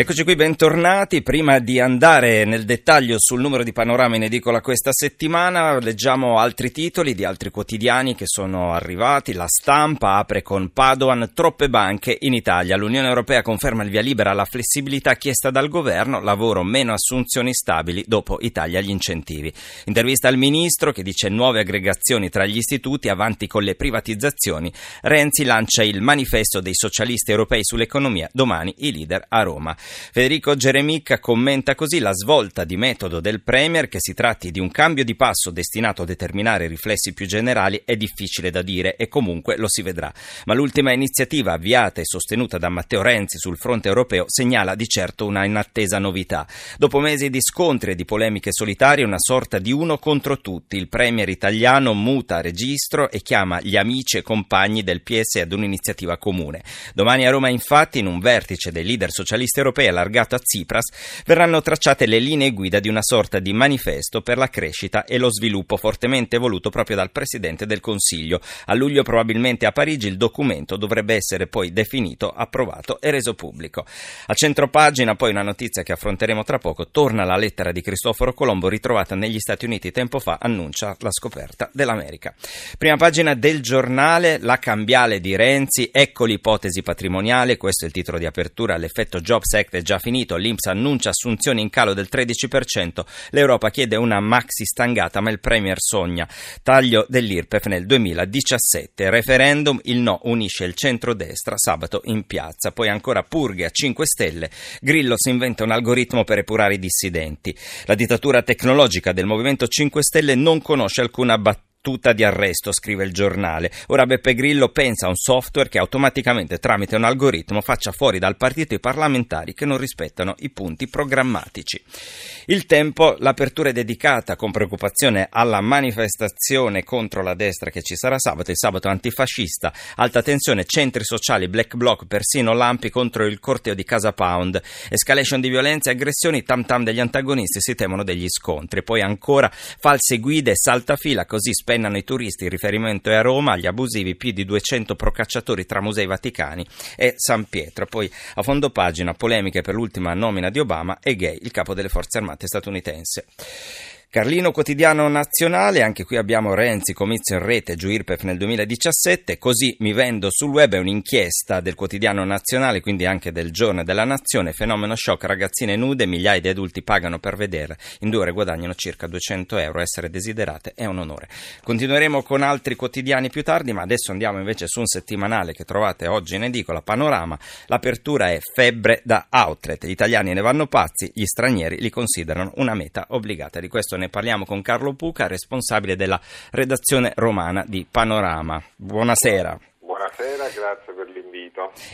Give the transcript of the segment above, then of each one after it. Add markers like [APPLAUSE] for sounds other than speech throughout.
Eccoci qui, bentornati. Prima di andare nel dettaglio sul numero di panorama in edicola questa settimana, leggiamo altri titoli di altri quotidiani che sono arrivati. La stampa apre con Padoan, troppe banche in Italia. L'Unione Europea conferma il via libera alla flessibilità chiesta dal governo, lavoro meno assunzioni stabili, dopo Italia gli incentivi. Intervista al ministro che dice nuove aggregazioni tra gli istituti, avanti con le privatizzazioni. Renzi lancia il manifesto dei socialisti europei sull'economia, domani i leader a Roma. Federico Geremicca commenta così la svolta di metodo del Premier, che si tratti di un cambio di passo destinato a determinare riflessi più generali, è difficile da dire e comunque lo si vedrà. Ma l'ultima iniziativa avviata e sostenuta da Matteo Renzi sul fronte europeo segnala di certo una inattesa novità. Dopo mesi di scontri e di polemiche solitarie, una sorta di uno contro tutti, il Premier italiano muta registro e chiama gli amici e compagni del PS ad un'iniziativa comune. Domani a Roma, infatti, in un vertice dei leader socialisti europei, europea allargato a Tsipras, verranno tracciate le linee guida di una sorta di manifesto per la crescita e lo sviluppo fortemente voluto proprio dal Presidente del Consiglio. A luglio probabilmente a Parigi il documento dovrebbe essere poi definito, approvato e reso pubblico. A centropagina poi una notizia che affronteremo tra poco, torna la lettera di Cristoforo Colombo ritrovata negli Stati Uniti tempo fa, annuncia la scoperta dell'America. Prima pagina del giornale, la cambiale di Renzi, ecco l'ipotesi patrimoniale, questo è il titolo di apertura, l'effetto Jobs Act è già finito, l'Inps annuncia assunzioni in calo del 13%, l'Europa chiede una maxi stangata ma il Premier sogna. Taglio dell'IRPEF nel 2017, referendum, il no unisce il centro-destra sabato in piazza, poi ancora purghe a 5 Stelle, Grillo si inventa un algoritmo per epurare i dissidenti, la dittatura tecnologica del Movimento 5 Stelle non conosce alcuna battuta battuta di arresto, scrive il giornale. Ora Beppe Grillo pensa a un software che automaticamente tramite un algoritmo faccia fuori dal partito i parlamentari che non rispettano i punti programmatici. Il tempo, l'apertura è dedicata con preoccupazione alla manifestazione contro la destra che ci sarà sabato, il sabato antifascista, alta tensione, centri sociali, black bloc, persino lampi contro il corteo di Casa Pound, escalation di violenza e aggressioni, tam tam degli antagonisti, si temono degli scontri. Poi ancora false guide, saltafila, così spennano i turisti. Il riferimento è a Roma, agli abusivi più di 200 procacciatori tra Musei Vaticani e San Pietro. Poi a fondo pagina polemiche per l'ultima nomina di Obama e gay, il capo delle forze armate statunitense. Carlino Quotidiano Nazionale, anche qui abbiamo Renzi, comizio in rete, giù IRPEF nel 2017, così mi vendo sul web, è un'inchiesta del Quotidiano Nazionale, quindi anche del Giorno della Nazione, fenomeno shock, ragazzine nude, migliaia di adulti pagano per vedere, in due ore guadagnano circa 200 euro, essere desiderate è un onore. Continueremo con altri quotidiani più tardi, ma adesso andiamo invece su un settimanale che trovate oggi in edicola, Panorama, l'apertura è febbre da outlet, gli italiani ne vanno pazzi, gli stranieri li considerano una meta obbligata, di questo ne parliamo con Carlo Puca, responsabile della redazione romana di Panorama. Buonasera. Buonasera, grazie per l'invito.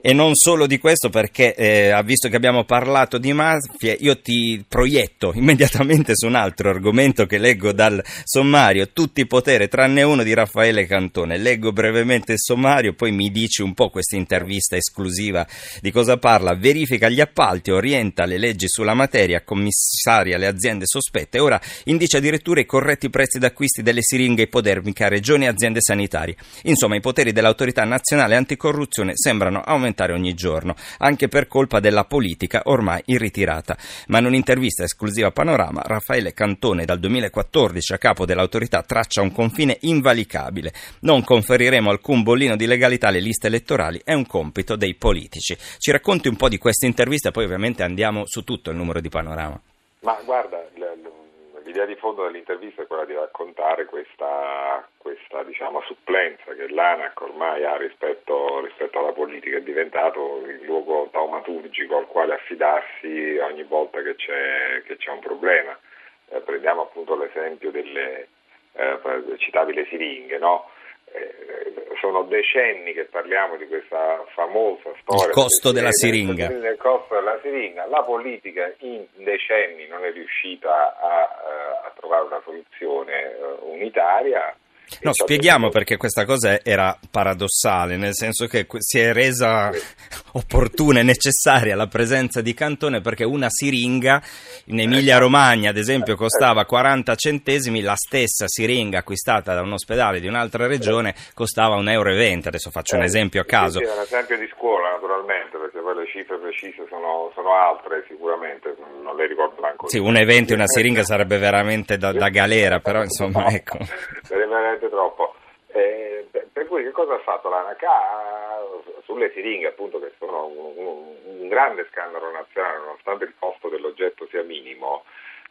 E non solo di questo, perché eh, visto che abbiamo parlato di mafie, io ti proietto [LAUGHS] immediatamente su un altro argomento che leggo dal sommario, tutti i poteri tranne uno di Raffaele Cantone. Leggo brevemente il sommario, poi mi dici un po' questa intervista esclusiva di cosa parla. Verifica gli appalti, orienta le leggi sulla materia, commissaria le aziende sospette. Ora indice addirittura i corretti prezzi d'acquisti delle siringhe ipodermiche a regioni e aziende sanitarie. Insomma, i poteri dell'autorità nazionale anticorruzione sembrano aumentare ogni giorno, anche per colpa della politica ormai in ritirata. Ma in un'intervista esclusiva a Panorama, Raffaele Cantone, dal 2014 a capo dell'autorità, traccia un confine invalicabile. Non conferiremo alcun bollino di legalità alle liste elettorali, è un compito dei politici. Ci racconti un po' di questa intervista, poi ovviamente andiamo su tutto il numero di Panorama. Ma guarda, l'idea di fondo dell'intervista è quella di raccontare questa, questa diciamo, supplenza che l'ANAC ormai ha rispetto, rispetto, alla politica, è diventato il luogo taumaturgico al quale affidarsi ogni volta che c'è, che c'è un problema. Eh, prendiamo appunto l'esempio delle, eh, citavi le siringhe, no? Eh, sono decenni che parliamo di questa famosa storia. Il costo della siringa. Il costo della siringa. La politica in decenni non è riuscita a, eh, a trovare una soluzione eh, unitaria. No, spieghiamo perché questa cosa era paradossale, nel senso che si è resa [LAUGHS] opportuna e necessaria la presenza di Cantone perché una siringa in Emilia Romagna, ad esempio, costava 40 centesimi, la stessa siringa acquistata da un ospedale di un'altra regione costava 1,20 euro. Adesso faccio un esempio a caso. Sì, è un esempio di scuola, naturalmente, perché poi le cifre precise sono, sono altre, sicuramente, non le ricordo ancora. Sì, 1,20 una siringa [LAUGHS] sarebbe veramente da, da galera, però insomma, [LAUGHS] ecco. Veramente troppo. Eh, per cui che cosa ha fatto l'ANACA sulle siringhe appunto che sono un, un, un, grande scandalo nazionale nonostante il costo dell'oggetto sia minimo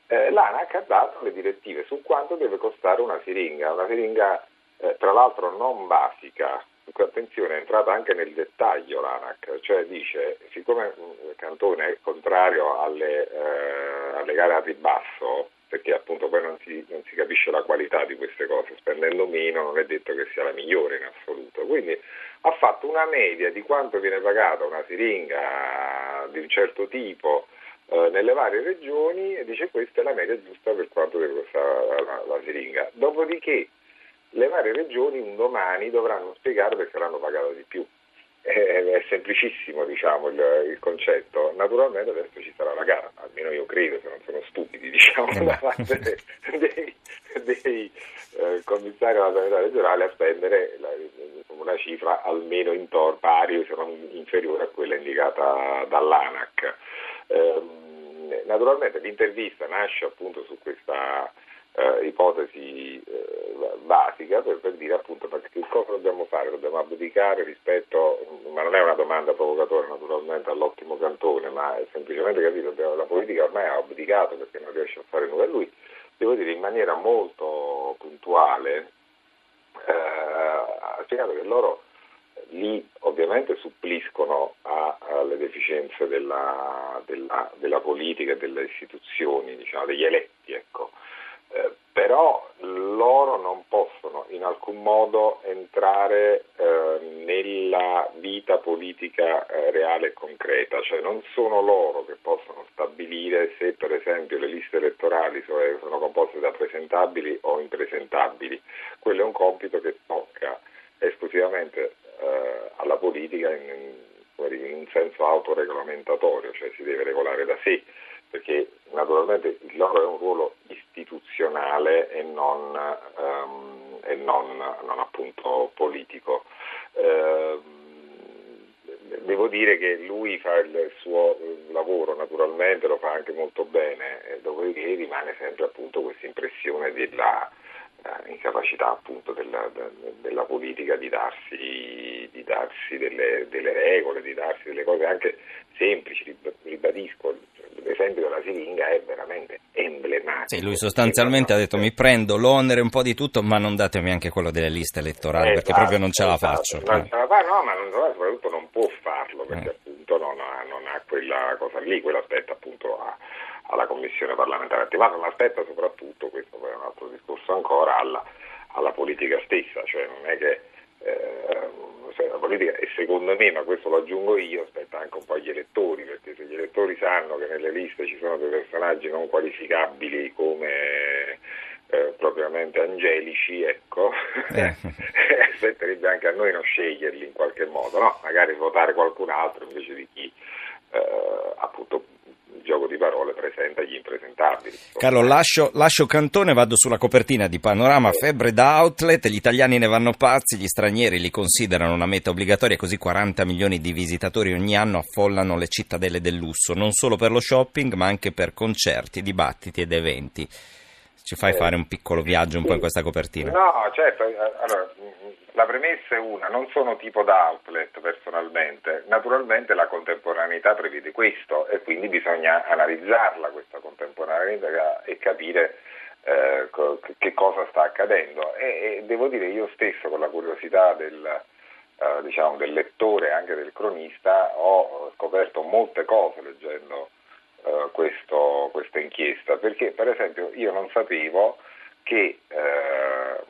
eh, l'ANAC ha dato le direttive su quanto deve costare una siringa. Una siringa eh, tra l'altro non basica. Attenzione è entrata anche nel dettaglio l'ANAC cioè dice siccome Cantone è contrario alle, eh, alle gare a ribasso perché appunto poi non si, non si, capisce la qualità di queste cose, spendendo meno non è detto che sia la migliore in assoluto. Quindi ha fatto una media di quanto viene pagata una siringa di un certo tipo eh, nelle varie regioni e dice questa è la media giusta per quanto deve costare la, la siringa. Dopodiché le varie regioni un domani dovranno spiegare perché l'hanno pagata di più è, semplicissimo diciamo, il, il, concetto. Naturalmente adesso ci sarà la gara, almeno io credo, se non sono stupidi, [LAUGHS] diciamo, da parte dei, dei eh, commissari della sanità regionale a spendere la, una cifra almeno in tor, pari se non inferiore a quella indicata dall'ANAC. Eh, naturalmente l'intervista nasce appunto su questa eh, ipotesi eh, basica per, per, dire appunto che cosa dobbiamo fare, dobbiamo abdicare rispetto, ma non è una domanda provocatoria naturalmente all'ottimo cantone, ma è semplicemente capito, la politica ormai ha abdicato perché non riesce a fare nulla lui, devo dire in maniera molto puntuale eh, ha spiegato che loro lì ovviamente suppliscono alle deficienze della, della, della politica e delle istituzioni, diciamo, degli eletti, ecco. Eh, però loro non possono in alcun modo entrare eh, nella vita politica eh, reale e concreta, cioè non sono loro che possono stabilire se per esempio le liste elettorali sono, sono composte da presentabili o impresentabili, quello è un compito che tocca esclusivamente eh, alla politica in, in, in senso autoregolamentatorio, cioè si deve regolare da sé perché naturalmente il loro è un ruolo istituzionale e non, um, e non, non appunto politico. Uh, devo dire che lui fa il suo lavoro naturalmente, lo fa anche molto bene, dopodiché rimane sempre appunto questa impressione della eh, incapacità appunto della, della, politica di darsi, di darsi delle, delle, regole, di darsi delle cose anche semplici, ribadisco, l'esempio della siringa è veramente emblematico. Sì, lui sostanzialmente ha detto mi prendo l'onere un po' di tutto ma non datemi anche quello delle liste elettorali esatto, perché proprio non ce la esatto. faccio. Non ce la fa, no, ma non, soprattutto non può farlo perché eh. appunto non ha, non ha, quella cosa lì, quell'aspetto appunto a alla Commissione parlamentare attivata, ma aspetta soprattutto, questo poi è un altro discorso ancora, alla, alla politica stessa, cioè non è che eh, la politica, e secondo me, ma questo lo aggiungo io, aspetta anche un po' agli elettori, perché se gli elettori sanno che nelle liste ci sono dei personaggi non qualificabili come eh, propriamente angelici, ecco, eh. [LAUGHS] aspetterebbe anche a noi non sceglierli in qualche modo, no? magari votare qualcun altro invece di chi eh, appunto gioco di parole presenta gli impresentabili. Carlo, lascio, lascio Cantone, vado sulla copertina di Panorama, febbre da outlet, gli italiani ne vanno pazzi, gli stranieri li considerano una meta obbligatoria, così 40 milioni di visitatori ogni anno affollano le cittadelle del lusso, non solo per lo shopping ma anche per concerti, dibattiti ed eventi. Ci fai fare un piccolo viaggio un po' in questa copertina? No, certo, allora, la premessa è una, non sono tipo da outlet personalmente, naturalmente la contemporaneità prevede questo e quindi bisogna analizzarla questa contemporaneità e capire eh, che cosa sta accadendo. E, e, devo dire io stesso con la curiosità del, eh, diciamo, del lettore e anche del cronista ho scoperto molte cose leggendo eh, questo, questa inchiesta perché per esempio io non sapevo che eh,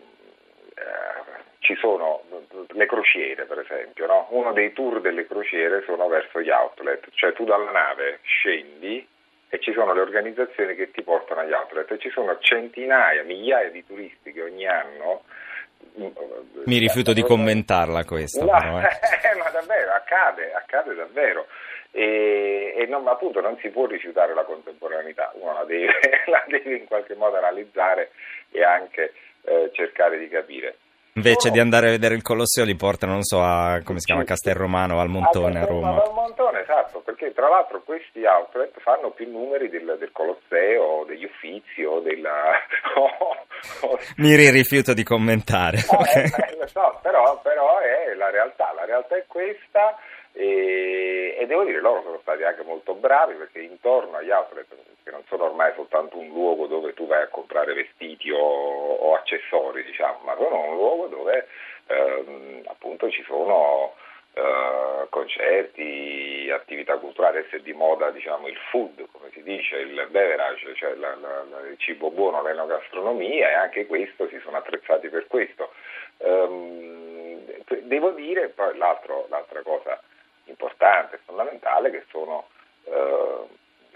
ci sono le crociere per esempio, no? uno dei tour delle crociere sono verso gli outlet, cioè tu dalla nave scendi e ci sono le organizzazioni che ti portano agli outlet e ci sono centinaia, migliaia di turisti che ogni anno Mi rifiuto di commentarla questa. No, però, [LAUGHS] eh. ma davvero, accade, accade davvero. E, e non, appunto non si può rifiutare la contemporaneità, uno la deve, [LAUGHS] la deve in qualche modo analizzare e anche eh, cercare di capire. Invece Sono- di andare a vedere il Colosseo li portano, non so, a come si chiama, Castelromano, al Montone a Roma. Al Montone, esatto, perché tra l'altro questi outlet fanno più numeri del, del Colosseo, degli Uffizi o della... [LAUGHS] Mi ri- rifiuto di commentare. Eh, ok? eh, lo so, però, però è la realtà, la realtà è questa e, e devo dire loro sono stati anche molto bravi perché intorno agli outlet, che non sono ormai soltanto un luogo dove tu vai a comprare vestiti o, o accessori, diciamo, ma sono un luogo dove ehm, appunto ci sono eh, concerti, attività culturali, è di moda diciamo, il food, come si dice, il beverage, cioè la- la- la- il cibo buono, l'enogastronomia e anche questo si sono attrezzati per questo. Ehm, devo dire poi l'altra cosa importante fondamentale che sono eh,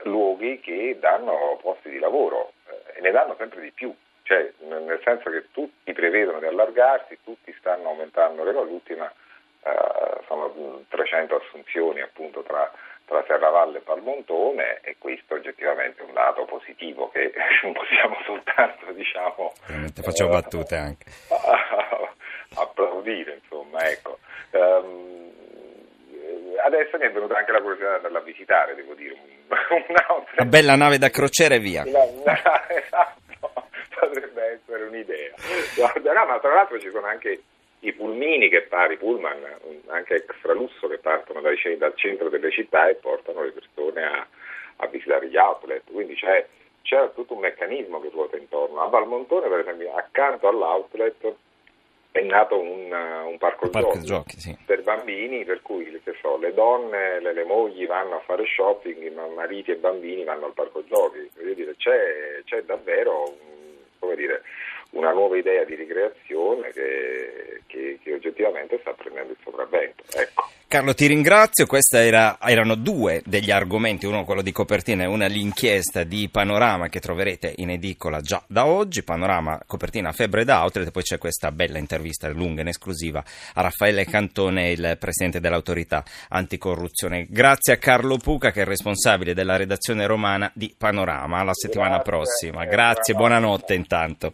luoghi che danno posti di lavoro eh, e ne danno sempre di più, cioè nel senso che tutti prevedono di allargarsi, tutti stanno aumentando l'ultima eh, sono mh, 300 assunzioni appunto tra, tra Serravalle e Palmontone e questo oggettivamente è un dato positivo che non [LAUGHS] possiamo soltanto diciamo Veramente faccio eh, battute anche. [LAUGHS] applaudire insomma ecco Ehm, adesso mi è venuta anche la curiosità di andarla a visitare devo dire [LAUGHS] Una bella nave da crociera e via. [LAUGHS] Esatto, potrebbe essere un'idea. Guarda, no, ma tra l'altro ci sono anche i pulmini che pari, pullman, anche extra lusso che partono ce- dal centro delle città e portano le persone a, a visitare gli outlet. Quindi c'è, c'è tutto un meccanismo che ruota intorno. A Valmontone, per esempio, accanto all'outlet nato un, uh, un parco, parco giochi giochi, sì. per bambini, per cui che so, le donne, le, le mogli vanno a fare shopping, i mariti e bambini vanno al parco giochi. Dire, c'è, c'è davvero un- come dire, una nuova idea di ricreazione che, che- che oggettivamente sta prendendo il sopravvento. Ecco. Carlo, ti ringrazio. Questi erano due degli argomenti, uno quello di copertina e una l'inchiesta di Panorama che troverete in edicola già da oggi. Panorama, copertina Febbre da Outlet, e poi c'è questa bella intervista lunga in esclusiva a Raffaele Cantone, il presidente dell'autorità anticorruzione. Grazie a Carlo Puca, che è responsabile della redazione romana di Panorama. Alla settimana Grazie, prossima. Grazie, buonanotte intanto.